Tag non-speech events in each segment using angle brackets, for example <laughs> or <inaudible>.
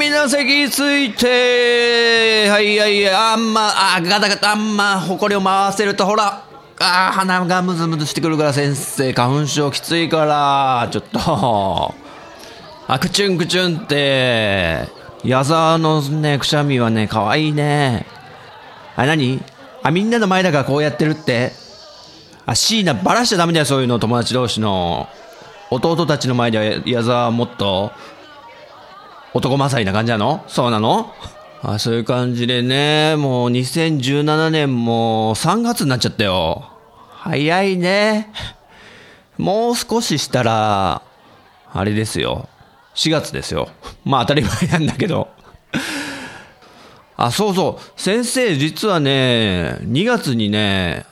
みんな席ついて。はいはいあんまあガタガタ。あんま埃を回せるとほら。あ鼻がムズムズしてくるから先生。花粉症きついから。ちょっと。あくちゅんくちゅんって。矢沢のねくしゃみはねかわいいね。あ何？あみんなの前だからこうやってるって。あ椎名バラしちゃダメだよそういうの。友達同士の。弟たちの前では矢沢もっと。男勝りな感じなの？そうなの？あそういう感じでね、もう2017年も3月になっちゃったよ。早いね。もう少ししたら、あれですよ。4月ですよ。まあ当たり前なんだけど。あ、そうそう。先生実はね、2月にね、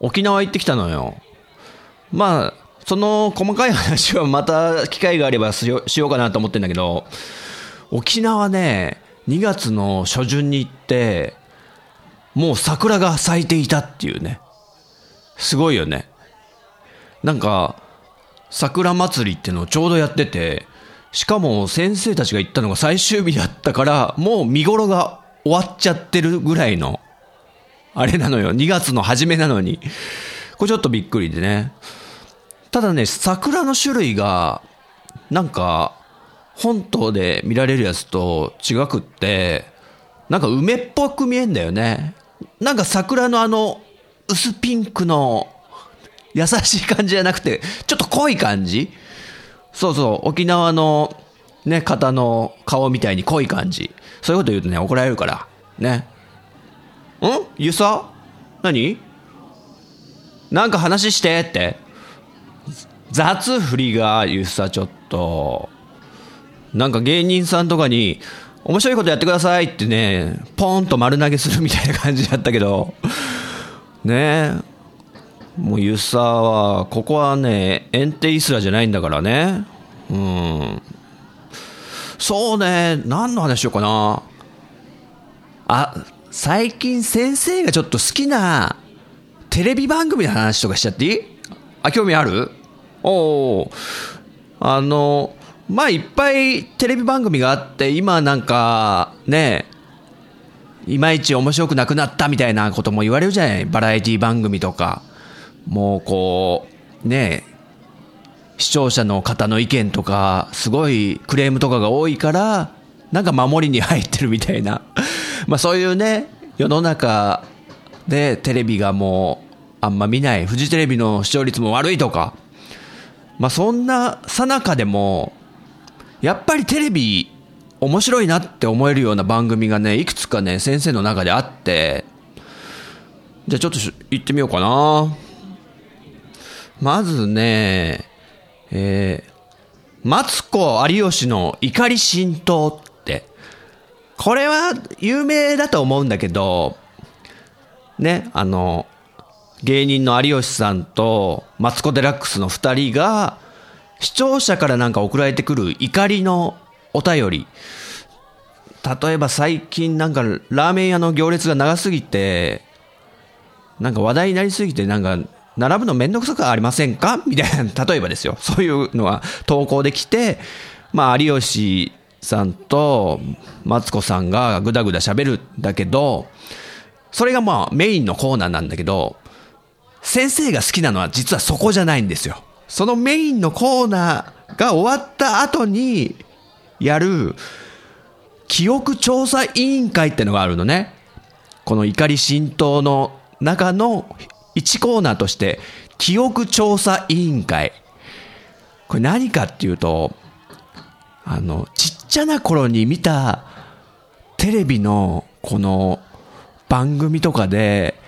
沖縄行ってきたのよ。まあ、その細かい話はまた機会があればしよしようかなと思ってんだけど、沖縄ね、2月の初旬に行って、もう桜が咲いていたっていうね。すごいよね。なんか、桜祭りってのをちょうどやってて、しかも先生たちが行ったのが最終日だったから、もう見頃が終わっちゃってるぐらいの、あれなのよ。2月の初めなのに。これちょっとびっくりでね。ただね、桜の種類が、なんか、本島で見られるやつと違くって、なんか梅っぽく見えんだよね。なんか桜のあの、薄ピンクの優しい感じじゃなくて、ちょっと濃い感じそうそう、沖縄のね、方の顔みたいに濃い感じ。そういうこと言うとね、怒られるから。ね。ん？ゆさ何？なんか話してって。雑振りがゆさちょっと。なんか芸人さんとかに、面白いことやってくださいってね、ポーンと丸投げするみたいな感じだったけど、ねえ。もうユッサーは、ここはね、エンテイスラじゃないんだからね。うん。そうね、何の話しようかな。あ、最近先生がちょっと好きなテレビ番組の話とかしちゃっていい？あ、興味ある？おお。あの、まあいっぱいテレビ番組があって、今なんかね、いまいち面白くなくなったみたいなことも言われるじゃない？バラエティ番組とか。もうこう、ね視聴者の方の意見とか、すごいクレームとかが多いから、なんか守りに入ってるみたいな。<laughs> まあそういうね、世の中でテレビがもうあんま見ない、フジテレビの視聴率も悪いとか、まあそんなさなかでも、やっぱりテレビ面白いなって思えるような番組がね、いくつかね、先生の中であって、じゃあちょっと行ってみようかな。まずね、えー、マツコ有吉の怒り浸透って、これは有名だと思うんだけど、ね、あの、芸人の有吉さんとマツコ・デラックスの二人が、視聴者からなんか送られてくる怒りのお便り。例えば最近なんかラーメン屋の行列が長すぎて、なんか話題になりすぎてなんか並ぶのめんどくさくありませんか？みたいな、例えばですよ。そういうのが投稿できて、まあ有吉さんとマツコさんがぐだぐだ喋るんだけど、それがまあメインのコーナーなんだけど、先生が好きなのは実はそこじゃないんですよ。そのメインのコーナーが終わった後にやる記憶調査委員会ってのがあるのね。この怒り浸透の中の1コーナーとして記憶調査委員会。これ何かっていうと、あの、ちっちゃな頃に見たテレビのこの番組とかで、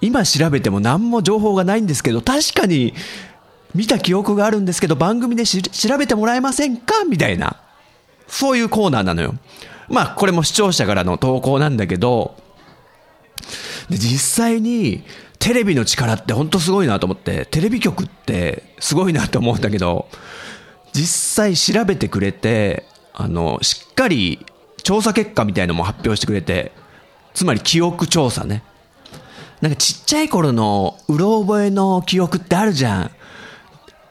今調べても何も情報がないんですけど、確かに見た記憶があるんですけど、番組で調べてもらえませんか？みたいな。そういうコーナーなのよ。まあ、これも視聴者からの投稿なんだけど、で、実際に、テレビの力って本当すごいなと思って、テレビ局ってすごいなと思うんだけど、実際調べてくれて、あの、しっかり調査結果みたいのも発表してくれて、つまり記憶調査ね。なんかちっちゃい頃のうろ覚えの記憶ってあるじゃん。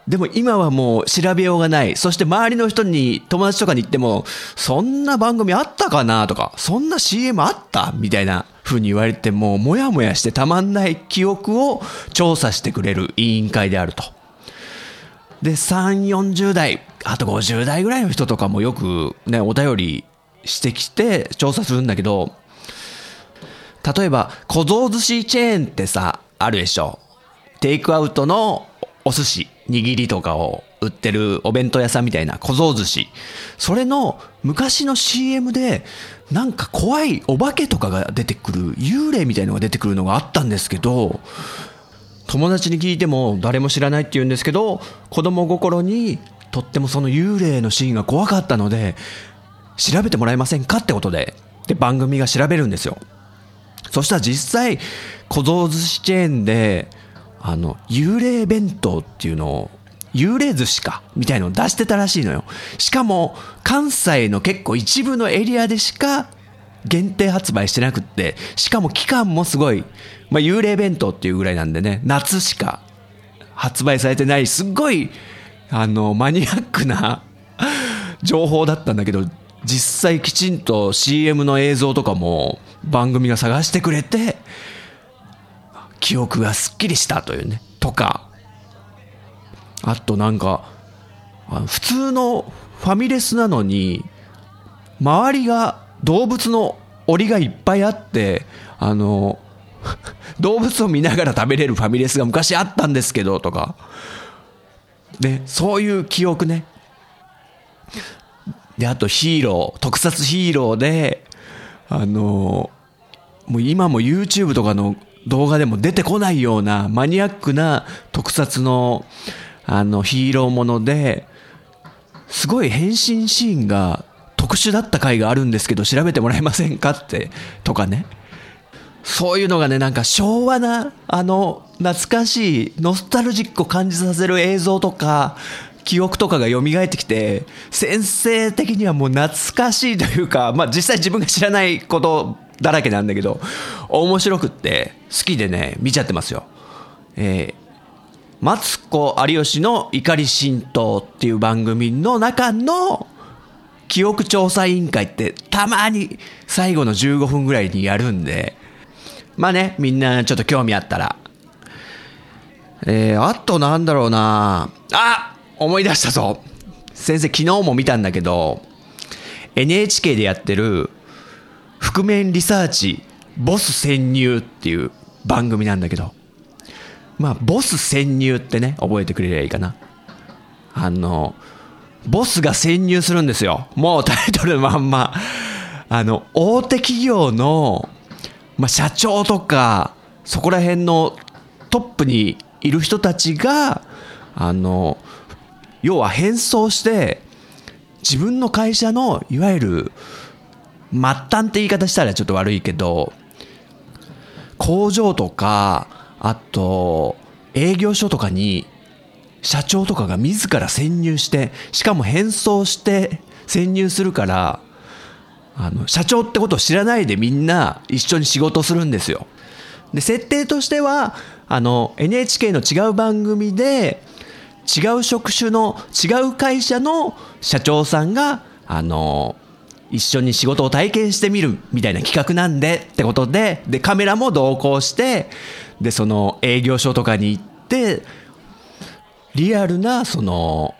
でも今はもう調べようがない。そして周りの人に、友達とかに言っても、そんな番組あったかなとか、そんな CM あった？みたいな風に言われても、もやもやしてたまんない記憶を調査してくれる委員会であると。で、3、40代、あと50代ぐらいの人とかもよくね、お便りしてきて調査するんだけど、例えば、小僧寿司チェーンってさ、あるでしょ。テイクアウトのお寿司。握りとかを売ってるお弁当屋さんみたいな小僧寿司。それの昔の CM でなんか怖いお化けとかが出てくる、幽霊みたいのが出てくるのがあったんですけど、友達に聞いても誰も知らないって言うんですけど、子供心にとってもその幽霊のシーンが怖かったので、調べてもらえませんかってことで、で、番組が調べるんですよ。そしたら実際、小僧寿司チェーンで、あの、幽霊弁当っていうのを、幽霊寿司か、みたいのを出してたらしいのよ。しかも、関西の結構一部のエリアでしか限定発売してなくって、しかも期間もすごい、まあ、幽霊弁当っていうぐらいなんでね、夏しか発売されてない、すっごい、あの、マニアックな <laughs> 情報だったんだけど、実際きちんと CM の映像とかも番組が探してくれて、記憶がすっきりしたというね、とか、あとなんか、普通のファミレスなのに、周りが動物の檻がいっぱいあって、あの、<laughs> 動物を見ながら食べれるファミレスが昔あったんですけど、とか、ね、そういう記憶ね。で、あとヒーロー、特撮ヒーローで、あの、もう今も YouTube とかの動画でも出てこないようなマニアックな特撮のあのヒーローもので、すごい変身シーンが特殊だった回があるんですけど調べてもらえませんかって、とかね。そういうのがね、なんか昭和な、あの、懐かしい、ノスタルジックを感じさせる映像とか、記憶とかが蘇ってきて、先生的にはもう懐かしいというか、まあ実際自分が知らないことだらけなんだけど、面白くって好きでね、見ちゃってますよ。えー、マツコ有吉の怒り神道っていう番組の中の記憶調査委員会ってたまに最後の15分ぐらいにやるんで、まあね、みんなちょっと興味あったら。えー、あとなんだろうなあ思い出したぞ先生昨日も見たんだけど、NHK でやってる覆面リサーチボス潜入っていう番組なんだけど、まあ、ボス潜入ってね、覚えてくれればいいかな。あの、ボスが潜入するんですよ。もうタイトルまんま。あの、大手企業の、まあ、社長とか、そこら辺のトップにいる人たちが、あの、要は変装して、自分の会社の、いわゆる、末端って言い方したらちょっと悪いけど、工場とか、あと、営業所とかに、社長とかが自ら潜入して、しかも変装して潜入するから、あの、社長ってことを知らないでみんな一緒に仕事するんですよ。で、設定としては、あの、NHK の違う番組で、違う職種の違う会社の社長さんが、あの、一緒に仕事を体験してみるみたいな企画なんでってことで、で、カメラも同行して、で、その営業所とかに行って、リアルな、その、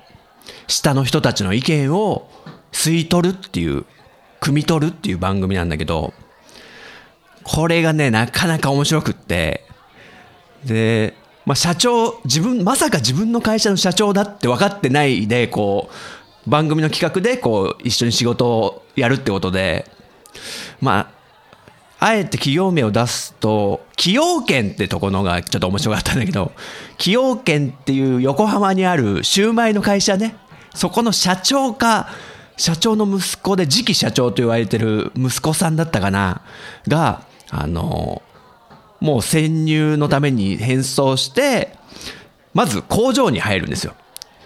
下の人たちの意見を吸い取るっていう、汲み取るっていう番組なんだけど、これがね、なかなか面白くって、で、まあ、社長、自分、まさか自分の会社の社長だって分かってないで、こう、番組の企画でこう一緒に仕事をやるってことでまああえて企業名を出すと崎陽軒ってところがちょっと面白かったんだけど崎陽軒っていう横浜にあるシューマイの会社ねそこの社長か社長の息子で次期社長と言われてる息子さんだったかながあのもう潜入のために変装してまず工場に入るんですよ。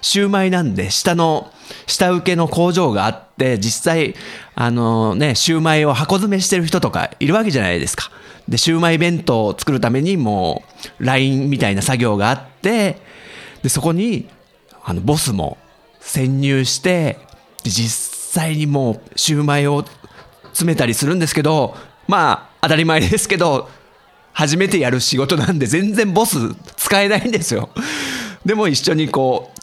シューマイなんで下の下請けの工場があって実際あのねシューマイを箱詰めしてる人とかいるわけじゃないですか。でシューマイ弁当を作るためにもう LINE みたいな作業があってでそこにあのボスも潜入して実際にもうシューマイを詰めたりするんですけどまあ当たり前ですけど初めてやる仕事なんで全然ボス使えないんですよ。でも一緒にこう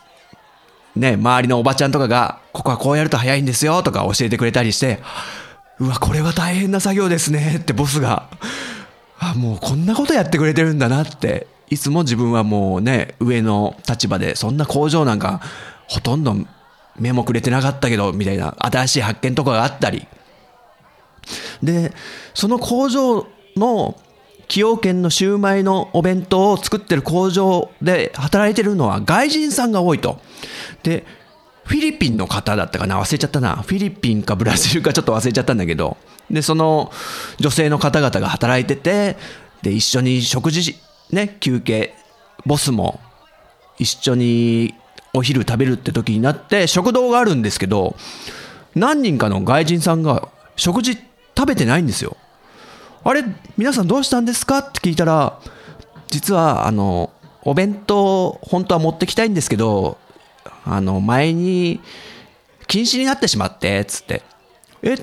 ね周りのおばちゃんとかがここはこうやると早いんですよとか教えてくれたりしてうわこれは大変な作業ですねってボスがあもうこんなことやってくれてるんだなっていつも自分はもうね上の立場でそんな工場なんかほとんど目もくれてなかったけどみたいな新しい発見とかがあったり。でその工場の崎陽軒のシューマイのお弁当を作ってる工場で働いてるのは外人さんが多いと。で、フィリピンの方だったかな？忘れちゃったな。フィリピンかブラジルかちょっと忘れちゃったんだけど。で、その女性の方々が働いてて、で、一緒に食事、ね、休憩、ボスも一緒にお昼食べるって時になって食堂があるんですけど、何人かの外人さんが食事食べてないんですよ。あれ皆さんどうしたんですか？って聞いたら実はあのお弁当本当は持ってきたいんですけどあの前に禁止になってしまってつって。え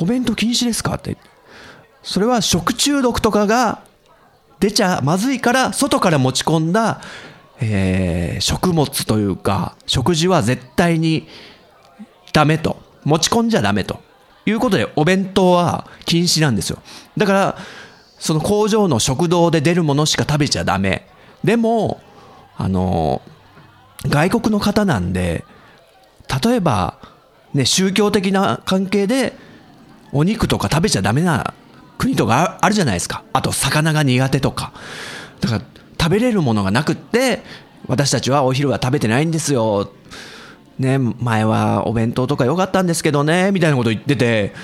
お弁当禁止ですか？って。それは食中毒とかが出ちゃまずいから外から持ち込んだ、えー、食物というか食事は絶対にダメと。持ち込んじゃダメと。いうことでお弁当は禁止なんですよ。だから、その工場の食堂で出るものしか食べちゃダメ。でも、あの、外国の方なんで、例えば、ね、宗教的な関係でお肉とか食べちゃダメな国とかあるじゃないですか。あと、魚が苦手とか。だから、食べれるものがなくって、私たちはお昼は食べてないんですよ。ね、前はお弁当とか良かったんですけどね、みたいなこと言ってて、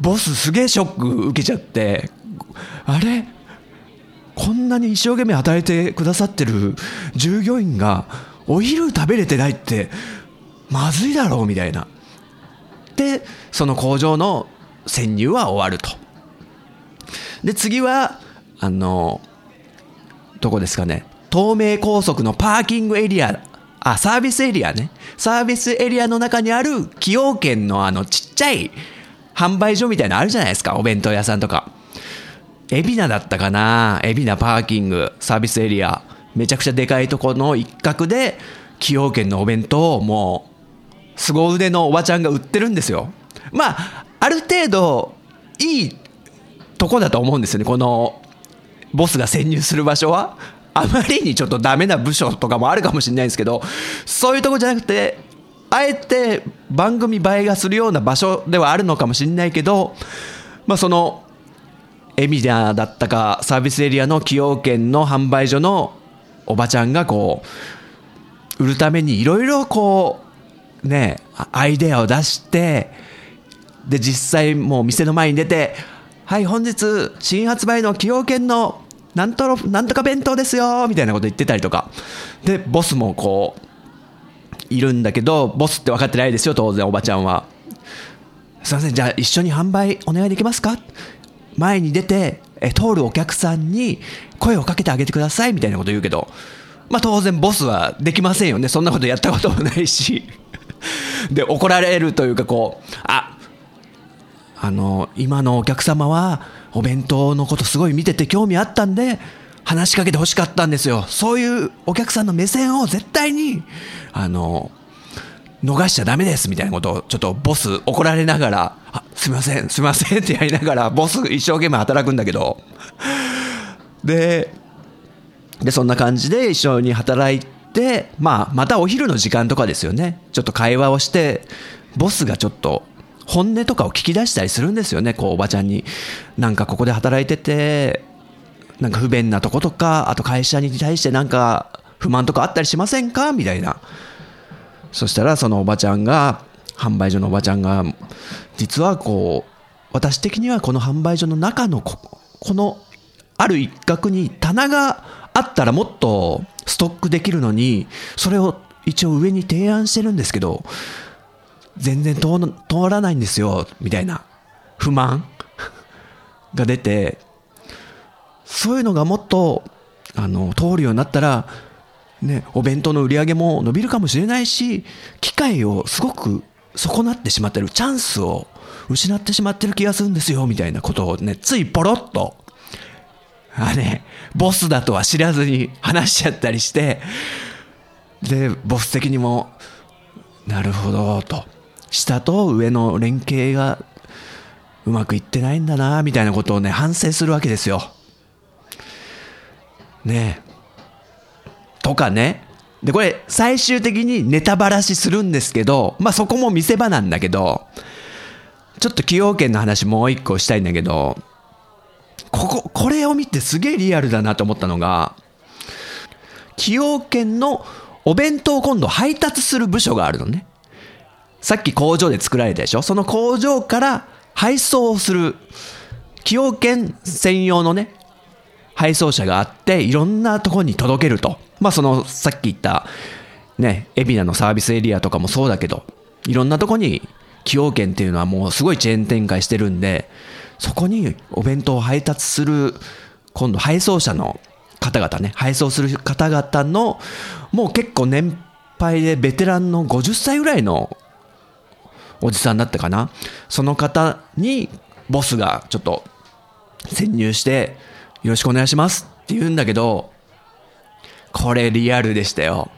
ボスすげえショック受けちゃって、あれ？こんなに一生懸命働いてくださってる従業員がお昼食べれてないってまずいだろうみたいな。で、その工場の潜入は終わると。で、次は、あの、どこですかね。東名高速のパーキングエリアあ、サービスエリアね。サービスエリアの中にある崎陽軒のあのちっちゃい販売所みたいなのあるじゃないですか。お弁当屋さんとか。海老名だったかな海老名パーキング、サービスエリア。めちゃくちゃでかいとこの一角で、崎陽軒のお弁当をもう、凄腕のおばちゃんが売ってるんですよ。まあ、ある程度、いいとこだと思うんですよね。この、ボスが潜入する場所は。あまりにちょっとダメな部署とかもあるかもしれないんですけど、そういうとこじゃなくて、あえて番組映えがするような場所ではあるのかもしれないけど、まあその、エミリアだったか、サービスエリアの崎陽軒の販売所のおばちゃんがこう、売るためにいろいろこう、ね、アイデアを出して、で、実際もう店の前に出て、はい、本日新発売の崎陽軒のなんとなんとか弁当ですよみたいなこと言ってたりとか。でボスもこういるんだけどボスって分かってないですよ当然おばちゃんは。すいませんじゃあ一緒に販売お願いできますか？前に出てえ通るお客さんに声をかけてあげてくださいみたいなこと言うけど。まあ当然ボスはできませんよね。そんなことやったこともないし。<laughs> で怒られるというかこうああの今のお客様はお弁当のことすごい見てて興味あったんで、話しかけてほしかったんですよ。そういうお客さんの目線を絶対に、あの、逃しちゃダメですみたいなことをちょっとボス怒られながら、あ、すみません、すみません <laughs> ってやりながら、ボス一生懸命働くんだけど、で、で、そんな感じで一緒に働いで、まあ、またお昼の時間とかですよね。ちょっと会話をして、ボスがちょっと本音とかを聞き出したりするんですよね、こう、おばちゃんに。なんかここで働いてて、なんか不便なとことか、あと会社に対してなんか不満とかあったりしませんか？みたいな。そしたらそのおばちゃんが、販売所のおばちゃんが、実はこう、私的にはこの販売所の中のここのある一角に棚があったらもっとストックできるのに、それを一応上に提案してるんですけど、全然通らないんですよ、みたいな不満が出て、そういうのがもっと、あの、通るようになったら、ね、お弁当の売り上げも伸びるかもしれないし、機会をすごく損なってしまってる、チャンスを失ってしまってる気がするんですよ、みたいなことをね、ついポロッと、あね、ボスだとは知らずに話しちゃったりして、で、ボス的にも、なるほど、と。下と上の連携がうまくいってないんだな、みたいなことをね、反省するわけですよ。ねとかね。で、これ、最終的にネタばらしするんですけど、まあそこも見せ場なんだけど、ちょっと崎陽軒の話もう一個したいんだけど、ここ、これを見てすげえリアルだなと思ったのが、崎陽軒のお弁当を今度配達する部署があるのね。さっき工場で作られたでしょ？その工場から配送する、崎陽軒専用のね、配送車があって、いろんなところに届けると。まあその、さっき言った、ね、海老名のサービスエリアとかもそうだけど、いろんなとこに崎陽軒っていうのはもうすごいチェーン展開してるんで、そこにお弁当を配達する、今度配送車の方々ね、配送する方々の、もう結構年配でベテランの50歳ぐらいのおじさんだったかな。その方にボスがちょっと潜入して、よろしくお願いしますって言うんだけど、これリアルでしたよ。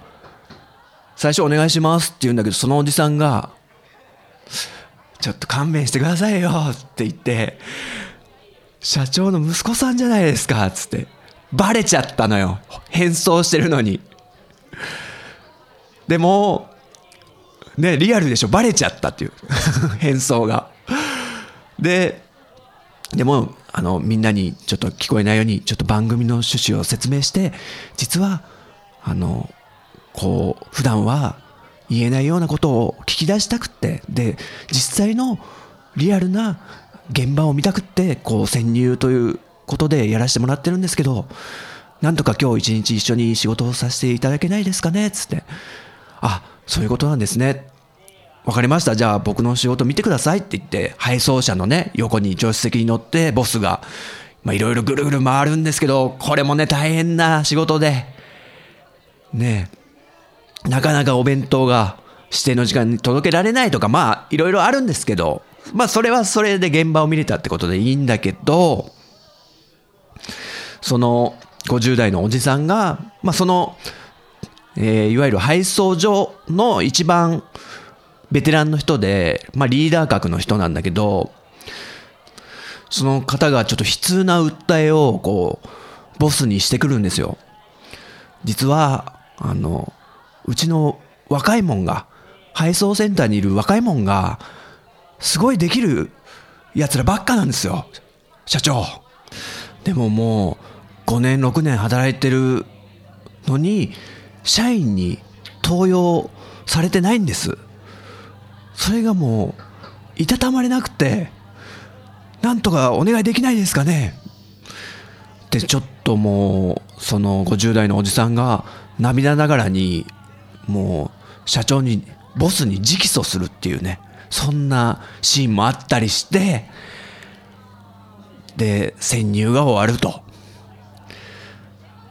最初お願いしますって言うんだけど、そのおじさんが、ちょっと勘弁してくださいよって言って、社長の息子さんじゃないですかっつって。バレちゃったのよ。変装してるのに。でも、ね、リアルでしょ？バレちゃったっていう。<laughs> 変装が。で、でも、あの、みんなにちょっと聞こえないように、ちょっと番組の趣旨を説明して、実は、あの、こう、普段は言えないようなことを聞き出したくって、で、実際のリアルな現場を見たくって、こう、潜入ということでやらせてもらってるんですけど、なんとか今日一日一緒に仕事をさせていただけないですかね？つって。あ、そういうことなんですね。わかりました。じゃあ僕の仕事見てくださいって言って、配送車のね、横に助手席に乗って、ボスが、まあいろいろぐるぐる回るんですけど、これもね、大変な仕事で、ねなかなかお弁当が指定の時間に届けられないとか、まあいろいろあるんですけど、まあそれはそれで現場を見れたってことでいいんだけど、その50代のおじさんが、まあその、えー、いわゆる配送所の一番ベテランの人で、まあリーダー格の人なんだけど、その方がちょっと悲痛な訴えをこう、ボスにしてくるんですよ。実は、あの、うちの若いもんが、配送センターにいる若いもんが、すごいできる奴らばっかなんですよ。社長。でももう、5年、6年働いてるのに、社員に登用されてないんです。それがもう、いたたまれなくて、なんとかお願いできないですかねで、ちょっともう、その50代のおじさんが涙ながらに、もう、社長に、ボスに直訴するっていうね、そんなシーンもあったりして、で、潜入が終わると。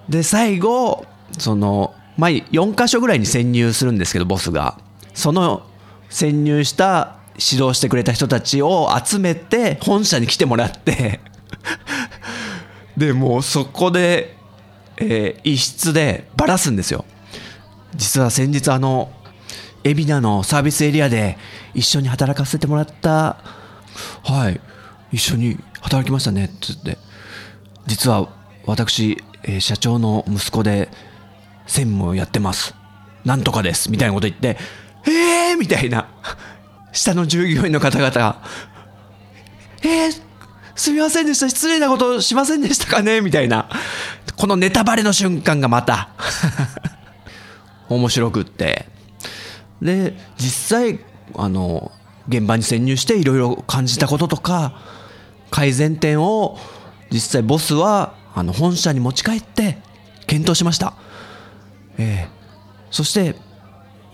で、最後、その、まあ、4箇所ぐらいに潜入するんですけど、ボスが。その潜入した指導してくれた人たちを集めて本社に来てもらって。でもうそこで、えー、一室でバラすんですよ。実は先日あの海老名のサービスエリアで一緒に働かせてもらった。はい。一緒に働きましたねっつって。実は私、え、社長の息子で専務をやってます。なんとかです。みたいなこと言ってえーみたいな。下の従業員の方々がえー、すみませんでした。失礼なことしませんでしたかね？みたいな。このネタバレの瞬間がまた面白くって。で実際あの現場に潜入していろいろ感じたこととか改善点を実際ボスはあの本社に持ち帰って検討しました、えー、そして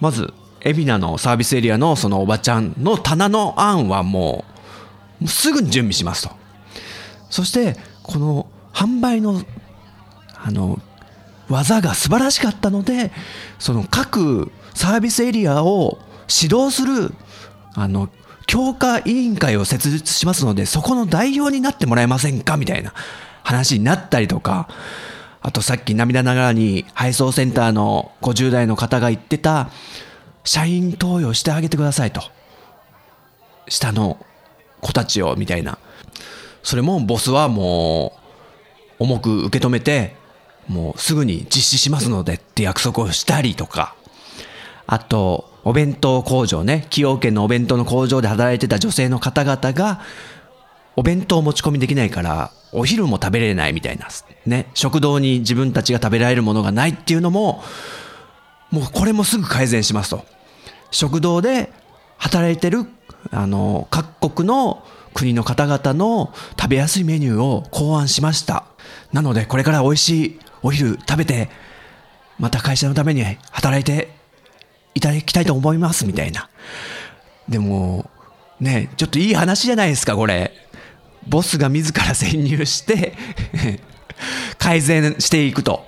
まず海老名のサービスエリアのそのおばちゃんの棚の案はもうすぐに準備しますと。そしてこの販売のあの技が素晴らしかったのでその各サービスエリアを指導するあの強化委員会を設立しますのでそこの代表になってもらえませんかみたいな話になったりとかあとさっき涙ながらに配送センターの50代の方が言ってた社員投与してあげてくださいと。下の子たちをみたいな。それもボスはもう重く受け止めてもうすぐに実施しますのでって約束をしたりとか。あとお弁当工場ね。崎陽軒のお弁当の工場で働いてた女性の方々がお弁当持ち込みできないからお昼も食べれないみたいなね。食堂に自分たちが食べられるものがないっていうのももうこれもすぐ改善しますと。食堂で働いてるあの各国の国の方々の食べやすいメニューを考案しました。なのでこれから美味しいお昼食べてまた会社のために働いていただきたいと思いますみたいな。でもねちょっといい話じゃないですかこれ。ボスが自ら潜入して改善していくと。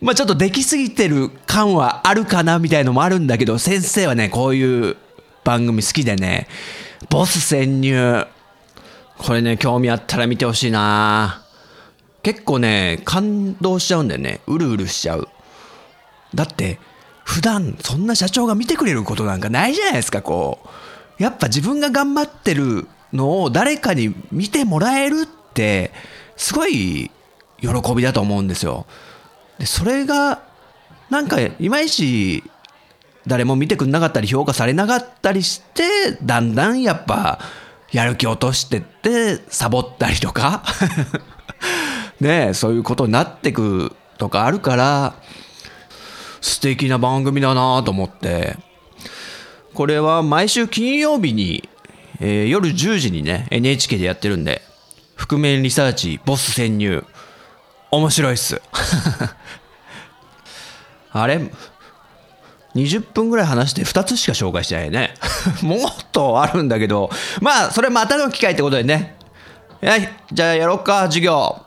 まあちょっとできすぎてる感はあるかなみたいのもあるんだけど、先生はね、こういう番組好きでね、ボス潜入。これね、興味あったら見てほしいな結構ね、感動しちゃうんだよね。うるうるしちゃう。だって、普段そんな社長が見てくれることなんかないじゃないですか、こう。やっぱ自分が頑張ってるのを誰かに見てもらえるって、すごい喜びだと思うんですよ。で、それが、なんか、いまいち、誰も見てくんなかったり評価されなかったりして、だんだんやっぱ、やる気落としてって、サボったりとか <laughs> ねそういうことになってくとかあるから、素敵な番組だなと思って、これは毎週金曜日にえー、夜10時にね、NHK でやってるんで、覆面リサーチ、ボス潜入。面白いっす。<laughs> あれ ?20 分ぐらい話して2つしか紹介してないね。<laughs> もっとあるんだけど、まあ、それまたの機会ってことでね。はい、じゃあやろうか、授業。